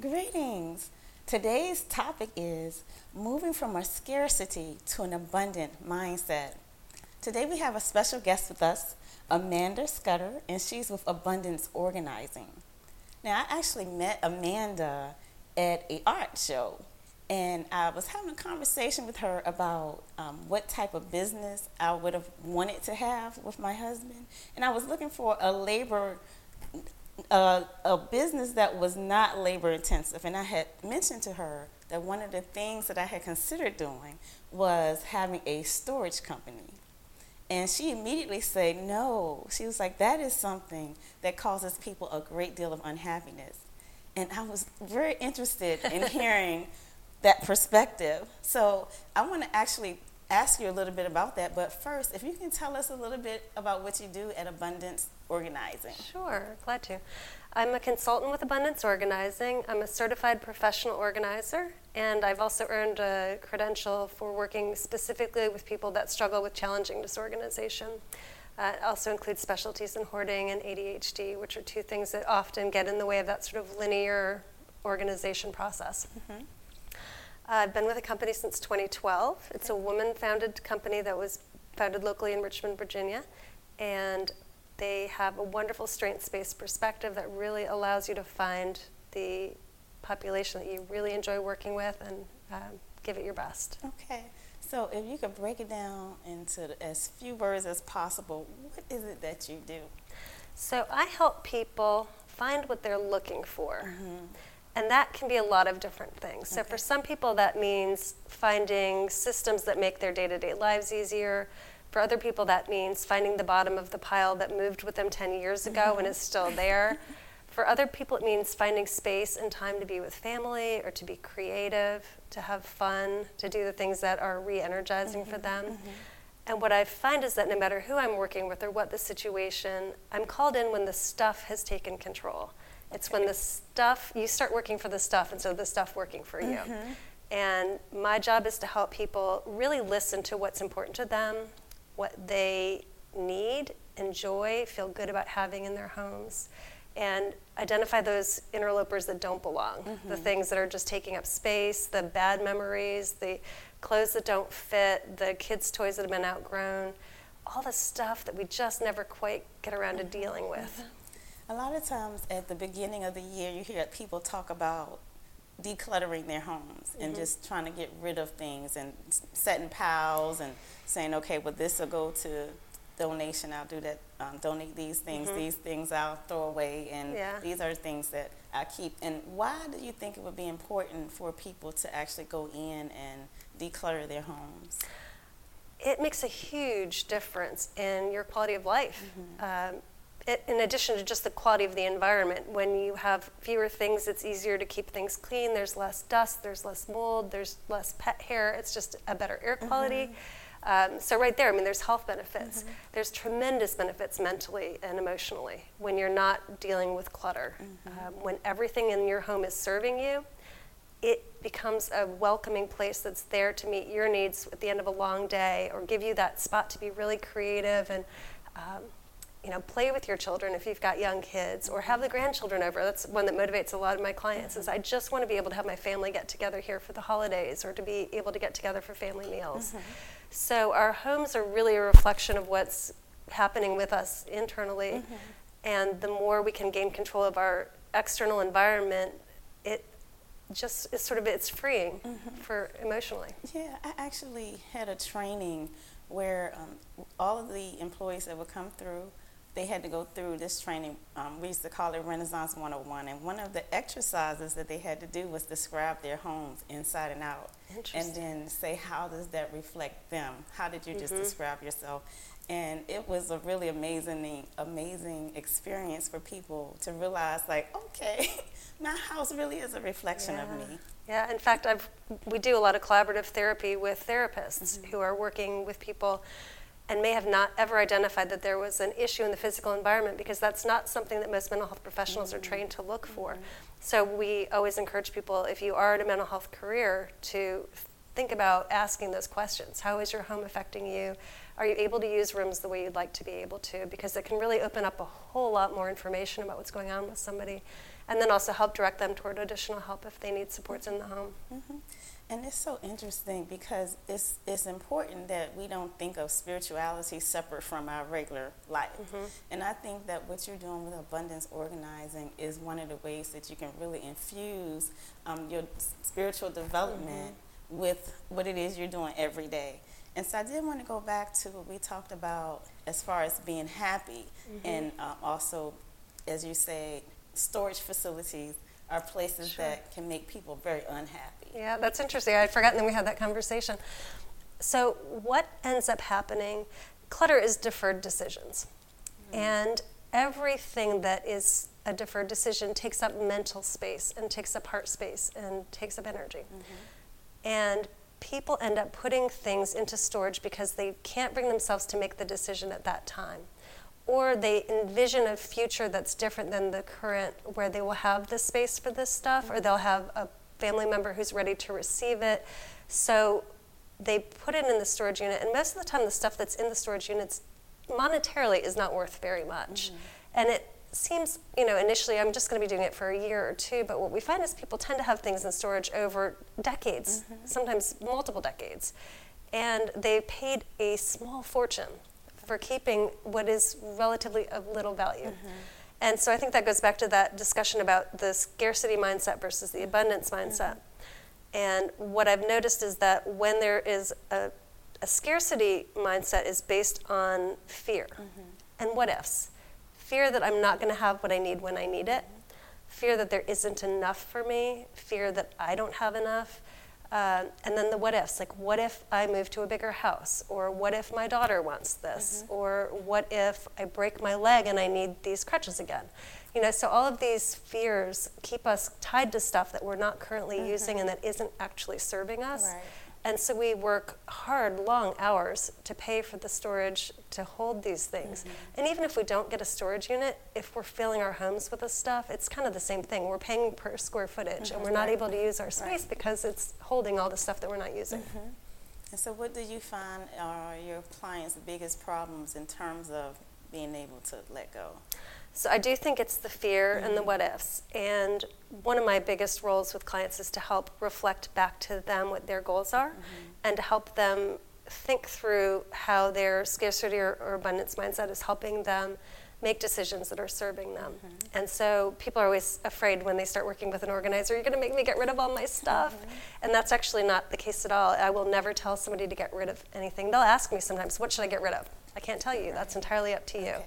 Greetings. Today's topic is moving from a scarcity to an abundant mindset. Today we have a special guest with us, Amanda Scudder, and she's with Abundance Organizing. Now, I actually met Amanda at a art show, and I was having a conversation with her about um, what type of business I would have wanted to have with my husband, and I was looking for a labor a, a business that was not labor intensive. And I had mentioned to her that one of the things that I had considered doing was having a storage company. And she immediately said, No. She was like, That is something that causes people a great deal of unhappiness. And I was very interested in hearing that perspective. So I want to actually ask you a little bit about that. But first, if you can tell us a little bit about what you do at Abundance Organizing. Sure, glad to. I'm a consultant with Abundance Organizing. I'm a certified professional organizer, and I've also earned a credential for working specifically with people that struggle with challenging disorganization. Uh, it also includes specialties in hoarding and ADHD, which are two things that often get in the way of that sort of linear organization process. Mm-hmm. I've been with the company since 2012. It's a woman founded company that was founded locally in Richmond, Virginia. And they have a wonderful strengths based perspective that really allows you to find the population that you really enjoy working with and um, give it your best. Okay. So, if you could break it down into as few words as possible, what is it that you do? So, I help people find what they're looking for. Mm-hmm. And that can be a lot of different things. So, for some people, that means finding systems that make their day to day lives easier. For other people, that means finding the bottom of the pile that moved with them 10 years ago mm-hmm. and is still there. For other people, it means finding space and time to be with family or to be creative, to have fun, to do the things that are re energizing mm-hmm. for them. Mm-hmm. And what I find is that no matter who I'm working with or what the situation, I'm called in when the stuff has taken control. It's when the stuff, you start working for the stuff, and so the stuff working for you. Mm-hmm. And my job is to help people really listen to what's important to them, what they need, enjoy, feel good about having in their homes, and identify those interlopers that don't belong mm-hmm. the things that are just taking up space, the bad memories, the clothes that don't fit, the kids' toys that have been outgrown, all the stuff that we just never quite get around to dealing with. Mm-hmm. A lot of times at the beginning of the year, you hear people talk about decluttering their homes mm-hmm. and just trying to get rid of things and setting piles and saying, okay, well, this will go to donation. I'll do that, um, donate these things. Mm-hmm. These things I'll throw away. And yeah. these are things that I keep. And why do you think it would be important for people to actually go in and declutter their homes? It makes a huge difference in your quality of life. Mm-hmm. Um, in addition to just the quality of the environment, when you have fewer things, it's easier to keep things clean. There's less dust, there's less mold, there's less pet hair. It's just a better air quality. Mm-hmm. Um, so right there, I mean, there's health benefits. Mm-hmm. There's tremendous benefits mentally and emotionally when you're not dealing with clutter. Mm-hmm. Um, when everything in your home is serving you, it becomes a welcoming place that's there to meet your needs at the end of a long day or give you that spot to be really creative and um, you know, play with your children if you've got young kids, or have the grandchildren over. That's one that motivates a lot of my clients. Is I just want to be able to have my family get together here for the holidays, or to be able to get together for family meals. Mm-hmm. So our homes are really a reflection of what's happening with us internally, mm-hmm. and the more we can gain control of our external environment, it just is sort of it's freeing mm-hmm. for emotionally. Yeah, I actually had a training where um, all of the employees that would come through they had to go through this training. Um, we used to call it Renaissance 101. And one of the exercises that they had to do was describe their homes inside and out. And then say, how does that reflect them? How did you mm-hmm. just describe yourself? And it was a really amazing, amazing experience for people to realize, like, okay, my house really is a reflection yeah. of me. Yeah, in fact, I've, we do a lot of collaborative therapy with therapists mm-hmm. who are working with people and may have not ever identified that there was an issue in the physical environment because that's not something that most mental health professionals mm-hmm. are trained to look for. Mm-hmm. So we always encourage people, if you are in a mental health career, to think about asking those questions. How is your home affecting you? Are you able to use rooms the way you'd like to be able to? Because it can really open up a whole lot more information about what's going on with somebody. and then also help direct them toward additional help if they need supports in the home. Mm-hmm. And it's so interesting because it's it's important that we don't think of spirituality separate from our regular life. Mm-hmm. And I think that what you're doing with abundance organizing is one of the ways that you can really infuse um, your spiritual development mm-hmm. with what it is you're doing every day. And so I did want to go back to what we talked about as far as being happy mm-hmm. and uh, also, as you say, storage facilities are places sure. that can make people very unhappy. Yeah, that's interesting. I'd forgotten that we had that conversation. So, what ends up happening? Clutter is deferred decisions. Mm-hmm. And everything that is a deferred decision takes up mental space and takes up heart space and takes up energy. Mm-hmm. And people end up putting things into storage because they can't bring themselves to make the decision at that time or they envision a future that's different than the current where they will have the space for this stuff or they'll have a family member who's ready to receive it so they put it in the storage unit and most of the time the stuff that's in the storage units monetarily is not worth very much mm-hmm. and it seems you know initially i'm just going to be doing it for a year or two but what we find is people tend to have things in storage over decades mm-hmm. sometimes multiple decades and they paid a small fortune for keeping what is relatively of little value. Mm-hmm. And so I think that goes back to that discussion about the scarcity mindset versus the abundance mindset. Mm-hmm. And what I've noticed is that when there is a, a scarcity mindset is based on fear mm-hmm. and what ifs. Fear that I'm not going to have what I need when I need it. Fear that there isn't enough for me. Fear that I don't have enough uh, and then the what ifs, like what if I move to a bigger house? Or what if my daughter wants this? Mm-hmm. Or what if I break my leg and I need these crutches again? You know, so all of these fears keep us tied to stuff that we're not currently mm-hmm. using and that isn't actually serving us. Right. And so we work hard, long hours to pay for the storage to hold these things. Mm-hmm. And even if we don't get a storage unit, if we're filling our homes with this stuff, it's kind of the same thing. We're paying per square footage mm-hmm. and we're not right. able to use our space right. because it's holding all the stuff that we're not using. Mm-hmm. And so, what do you find are your clients' biggest problems in terms of being able to let go? So I do think it's the fear mm-hmm. and the mm-hmm. what ifs. And one of my biggest roles with clients is to help reflect back to them what their goals are mm-hmm. and to help them think through how their scarcity or, or, abundance mindset is helping them make decisions that are serving them. Mm-hmm. And so people are always afraid when they start working with an organizer, you're going to make me get rid of all my stuff. Mm-hmm. And that's actually not the case at all. I will never tell somebody to get rid of anything. They'll ask me sometimes, what should I get rid of? I can't tell you. Right. That's entirely up to you. Okay.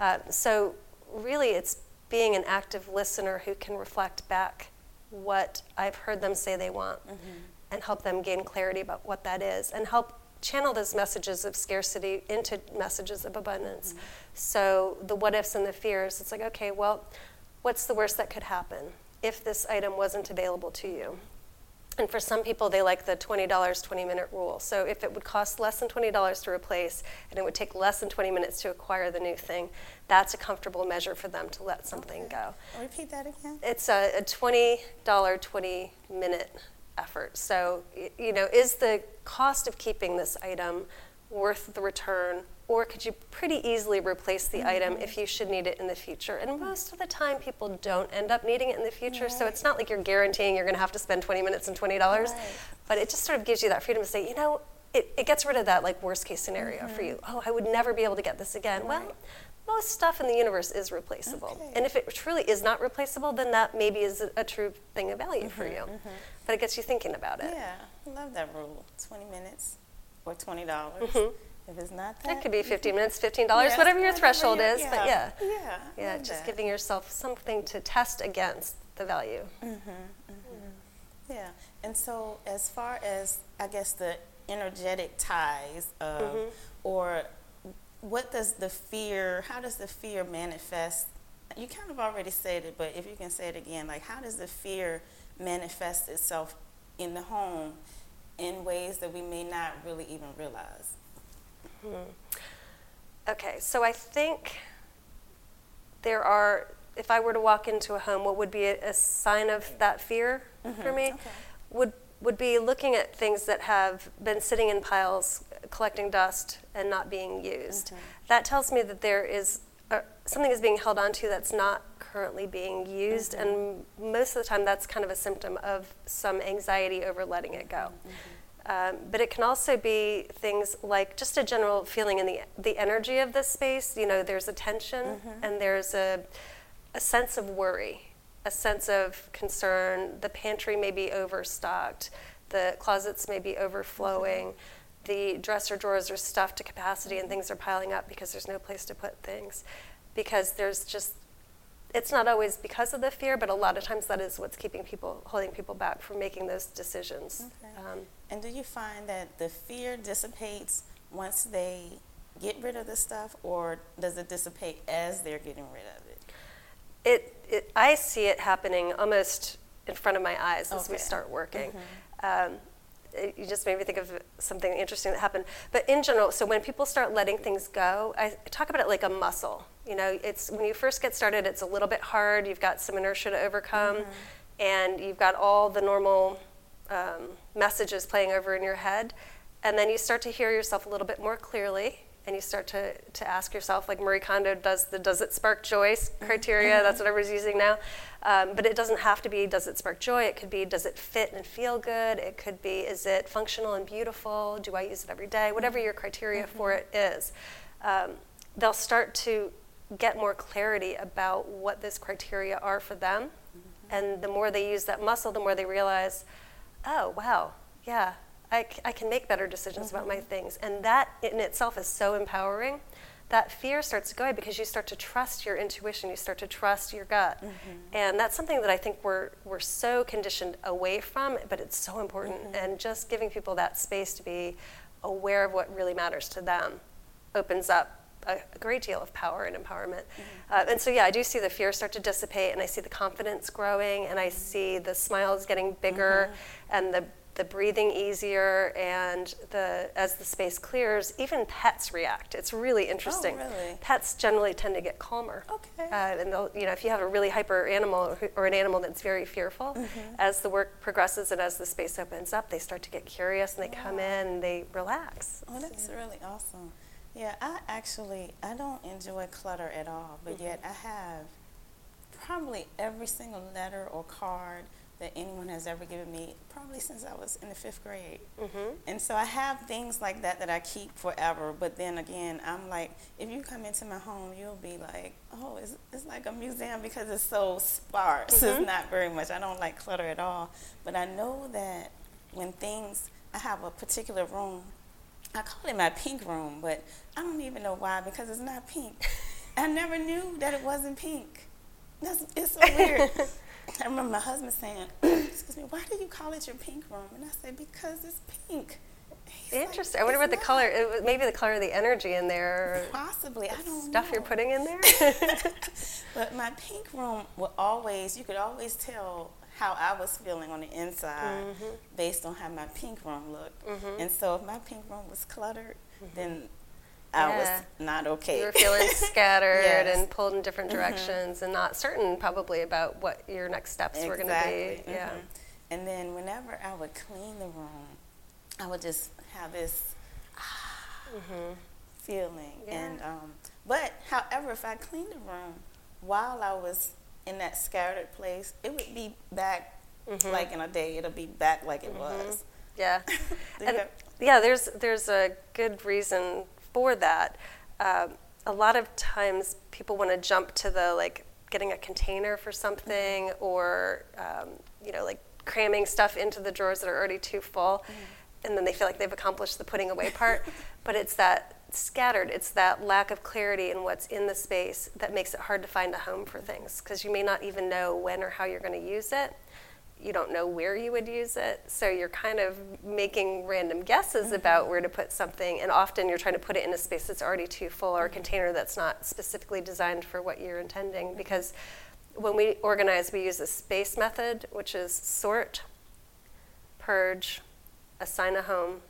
Uh, so really it's being an active listener who can reflect back what I've heard them say they want mm-hmm. and help them gain clarity about what that is and help channel those messages of scarcity into messages of abundance. Mm-hmm. So the what ifs and the fears, it's like, okay, well, what's the worst that could happen if this item wasn't available to you? And for some people, they like the $20, 20 minute rule. So if it would cost less than $20 to replace and it would take less than 20 minutes to acquire the new thing, that's a comfortable measure for them to let something okay. go. Repeat that again. It's a, a $20, 20 minute effort. So, you know, is the cost of keeping this item worth the return or could you pretty easily replace the mm-hmm. item if you should need it in the future? And most of the time, people don't end up needing it in the future, right. so it's not like you're guaranteeing you're going to have to spend 20 minutes and $20, right. but it just sort of gives you that freedom to say, you know, it, it gets rid of that like worst case scenario mm-hmm. for you. Oh, I would never be able to get this again. Right. Well, most stuff in the universe is replaceable. Okay. And if it truly is not replaceable, then that maybe is a, a true thing of value mm-hmm, for you. Mm-hmm. But it gets you thinking about it. Yeah, I love that rule 20 minutes or $20. Mm-hmm. If it's not that, it could be 15 minutes, $15, yes, whatever your threshold is. Yeah. But yeah, yeah, yeah, just that. giving yourself something to test against the value. Mm-hmm, mm-hmm. Yeah, and so as far as I guess the energetic ties, of, mm-hmm. or what does the fear? How does the fear manifest? You kind of already said it, but if you can say it again, like how does the fear manifest itself in the home in ways that we may not really even realize? Hmm. Okay, so I think there are, if I were to walk into a home, what would be a, a sign of that fear mm-hmm. for me okay. would would be looking at things that have been sitting in piles, collecting dust and not being used. Mm-hmm. That tells me that there is a, something is being held onto that's not currently being used, and most of the time that's kind of a symptom of some anxiety over letting it go. Um, but it can also be things like just a general feeling in the, the energy of the space. You know, there's a tension and there's a, a sense of worry, a sense of concern. The pantry may be overstocked, the closets may be overflowing, the dresser drawers are stuffed to capacity and things are piling up because there's no place to put things. Because there's just, it's not always because of the fear, but a lot of times that is what's keeping people, holding people back from making those decisions. Okay. Um, And do you find that the fear dissipates once they get rid of the stuff, or does it dissipate as they're getting rid of it? it, it, I see it happening almost in front of my eyes as we start working. Um, it, you just made me think of something interesting that happened. But in general, so when people start letting things go, I talk about it like a muscle. You know, it's when you first get started, it's a little bit hard. You've got some inertia to overcome, and you've got all the normal um, messages playing over in your head. And then you start to hear yourself a little bit more clearly, and you start to, to ask yourself, like Marie Kondo does the does it spark joy? s- criteria, that's what everybody's using now. Um, but it doesn't have to be does it spark joy, it could be does it fit and feel good, it could be is it functional and beautiful, do I use it every day, whatever your criteria for it is. Um, they'll start to get more clarity about what those criteria are for them. Mm-hmm. And the more they use that muscle, the more they realize, oh, wow, yeah, I, c- I can make better decisions about my mm-hmm. things. And that in itself is so empowering. That fear starts to go away because you start to trust your intuition, you start to trust your gut. Mm-hmm. And that's something that I think we're, we're so conditioned away from, but it's so important. And just giving people that space to be aware of what really matters to them opens up a, a great deal of power and empowerment. Uh, and so, yeah, I do see the fear start to dissipate, and I see the confidence growing, and I see the smiles getting bigger, and the the breathing easier, and the as the space clears, even pets react. It's really interesting. oh, really? Pets generally tend to get calmer. Okay. Uh, and they'll, you know, if you have a really hyper animal or an animal that's very fearful, as the work progresses and as the space opens up, they start to get curious and they come in and they relax. Oh, that's really awesome. Yeah, I actually I don't enjoy clutter at all, but yet I have probably every single letter or card that anyone has ever given me probably since I was in the fifth grade. Mhm. And so I have things like that that I keep forever. But then again, I'm like, if you come into my home, you'll be like, oh, it's, it's like a museum because it's so sparse. It's not very much. I don't like clutter at all. But I know that when things, I have a particular room, I call it my pink room, but I don't even know why because it's not pink. I never knew that it wasn't pink. That's, it's so weird. I remember my husband saying, excuse me, why do you call it your pink room? And I said, because it's pink. He's like, Interesting. I wonder what the "It's color. It, maybe the color of the energy in there, Possibly. I don't stuff you're putting in there. But my pink room will always, you could always tell how I was feeling on the inside Mm-hmm. based on how my pink room looked. And so if my pink room was cluttered, then I was not okay. you were feeling scattered Yes. and pulled in different directions, and not certain probably about what your next steps were going to be. Yeah. mhm. And then whenever I would clean the room, I would just have this feeling. Yeah. And um, but however, if I cleaned the room while I was in that scattered place, it would be back like in a day. It'll be back like it was. Yeah. And yeah, there's there's a good reason for that. Um, a lot of times people want to jump to the like getting a container for something or um, you know like cramming stuff into the drawers that are already too full, and then they feel like they've accomplished the putting away part. but it's that scattered. It's that lack of clarity in what's in the space that makes it hard to find a home for things because you may not even know when or how you're going to use it you don't know where you would use it. So you're kind of making random guesses mm-hmm. about where to put something, and often you're trying to put it in a space that's already too full or a mm-hmm. container that's not specifically designed for what you're intending. Because when we organize, we use a space method, which is sort, purge, assign a home,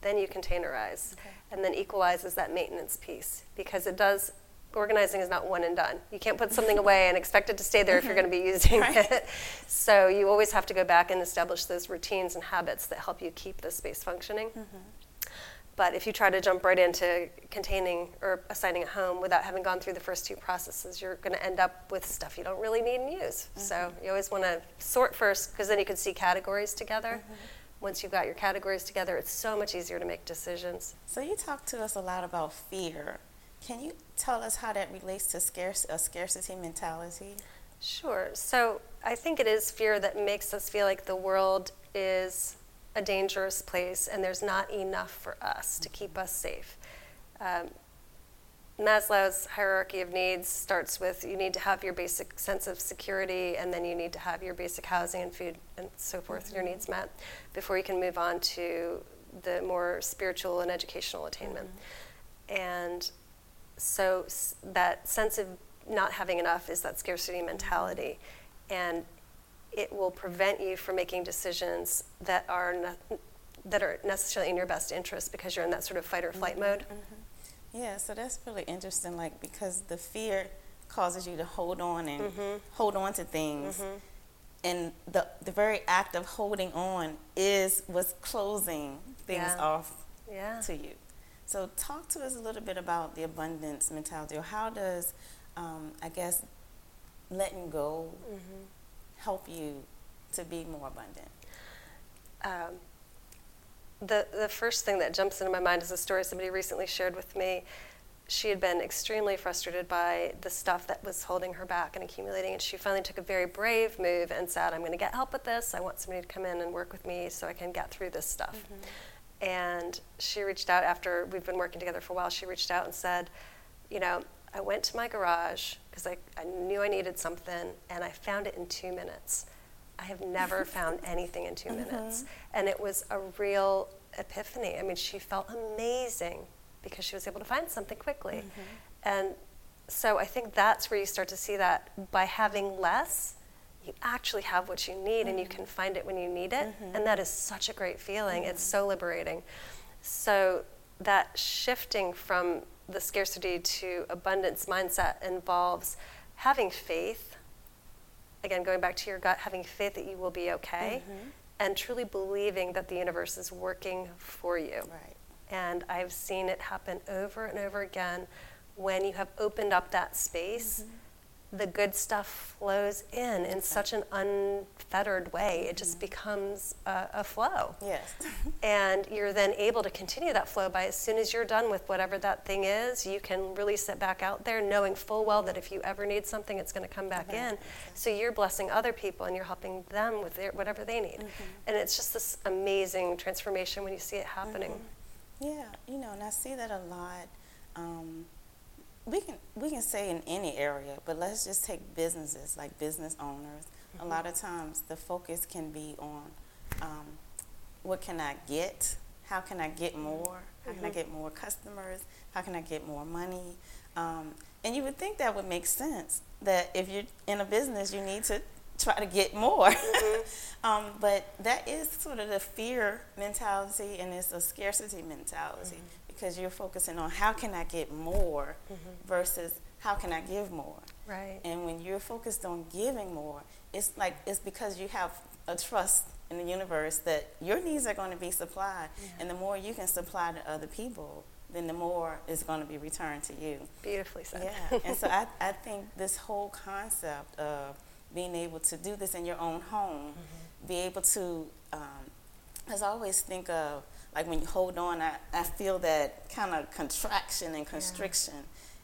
then you containerize, and then equalizes that maintenance piece because it does. Organizing is not one and done. You can't put something away and expect it to stay there if you're going to be using it. So you always have to go back and establish those routines and habits that help you keep the space functioning. But if you try to jump right into containing or assigning a home without having gone through the first two processes, you're going to end up with stuff you don't really need and use. Mm-hmm. So you always want to sort first because then you can see categories together. Mm-hmm. Once you've got your categories together, it's so much easier to make decisions. So you talked to us a lot about fear. Can you tell us how that relates to scarce, a scarcity mentality? Sure. So I think it is fear that makes us feel like the world is a dangerous place and there's not enough for us to keep us safe. Um, Maslow's hierarchy of needs starts with you need to have your basic sense of security, and then you need to have your basic housing and food and so forth, mm-hmm. your needs met, before you can move on to the more spiritual and educational attainment. Mm-hmm. And so that sense of not having enough is that scarcity mentality. And it will prevent you from making decisions that are ne- that are necessarily in your best interest because you're in that sort of fight or flight mm-hmm. mode. Yeah, so that's really interesting. Like because the fear causes you to hold on and mm-hmm. hold on to things, mm-hmm. and the the very act of holding on is what's closing things yeah. off yeah. to you. So talk to us a little bit about the abundance mentality, or how does um, I guess letting go mm-hmm help you to be more abundant? Um, the, the first thing that jumps into my mind is a story somebody recently shared with me. She had been extremely frustrated by the stuff that was holding her back and accumulating, and she finally took a very brave move and said, I'm going to get help with this. I want somebody to come in and work with me so I can get through this stuff. Mm-hmm. And she reached out after we've been working together for a while. She reached out and said, You know, I went to my garage because I, I knew I needed something and I found it in two minutes. I have never found anything in 2 mm-hmm. minutes. And it was a real epiphany. I mean, she felt amazing because she was able to find something quickly. Mm-hmm. And so I think that's where you start to see that by having less, you actually have what you need mm-hmm. and you mm-hmm. can find it when you need it. Mm-hmm. And that is such a great feeling. It's mm-hmm. so liberating. So that shifting from the scarcity to abundance mindset involves having faith. Again, going back to your gut, having faith that you will be okay, mm-hmm. and truly believing that the universe is working for you. Right. And I've seen it happen over and over again when you have opened up that space. Mm-hmm the good stuff flows in in such an unfettered way. It just mm-hmm. becomes a, a flow. Yes. and you're then able to continue that flow by as soon as you're done with whatever that thing is, you can release it back out there, knowing full well that if you ever need something, it's going to come back in. So you're blessing other people and you're helping them with their, whatever they need. Mm-hmm. And it's just this amazing transformation when you see it happening. Mm-hmm. Yeah, you know, and I see that a lot. Um, we can we can say in any area, but let's just take businesses like business owners. Mm-hmm. A lot of times the focus can be on um, what can I get, how can I get more, how mm-hmm. can I mm-hmm. get more customers, how can I get more money, um, and you would think that would make sense that if you're in a business, you need to try to get more. Mm-hmm. um, but that is sort of the fear mentality, and it's a scarcity mentality. Because you're focusing on how can I get more mm-hmm. versus how can I give more. Right. And when you're focused on giving more, it's like it's because you have a trust in the universe that your needs are going to be supplied, yeah. and the more you can supply to other people, then the more is going to be returned to you. Beautifully said. Yeah. and so I, I think this whole concept of being able to do this in your own home, mm-hmm. be able to, um, as I always think of like when you hold on, I, I feel that kind of contraction and constriction.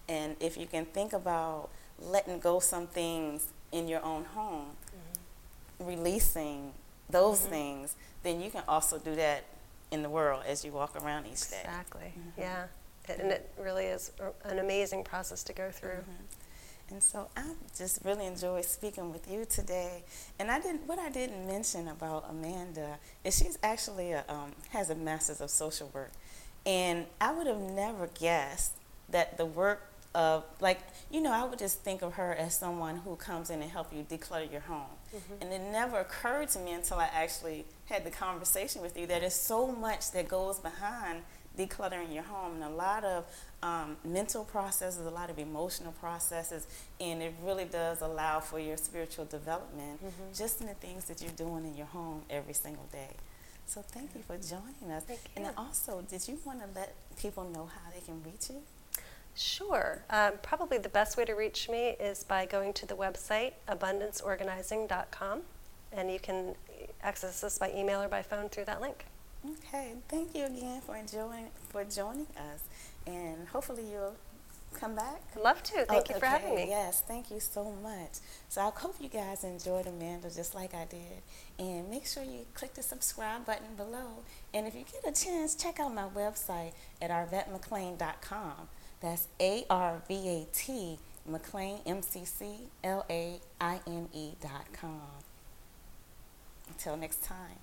Yeah. And if you can think about letting go some things in your own home, mm-hmm. releasing those mm-hmm. things, then you can also do that in the world as you walk around each day. Exactly. Mm-hmm. Yeah. And it really is an amazing process to go through. And so I just really enjoyed speaking with you today. And I didn't. What I didn't mention about Amanda is she's actually a, um, has a master's of social work, and I would have never guessed that the work of like you know I would just think of her as someone who comes in and help you declutter your home. Mm-hmm. And it never occurred to me until I actually had the conversation with you that there's so much that goes behind decluttering your home and a lot of um, mental processes, a lot of emotional processes, and it really does allow for your spiritual development mm-hmm. just in the things that you're doing in your home every single day. So thank you for joining us. Thank And also, did you want to let people know how they can reach you? Sure. Um, probably the best way to reach me is by going to the website abundanceorganizing.com, and you can access us by email or by phone through that link. Okay, thank you again for enjoying for joining us, and hopefully you'll come back. Love to. Thank Oh, you for having me. Yes, thank you so much. So I hope you guys enjoyed Amanda just like I did. And make sure you click the subscribe button below. And if you get a chance, check out my website at arvatmcclaine.com. That's A R V A T Mcclaine M C C L A I N E dot com. Until next time.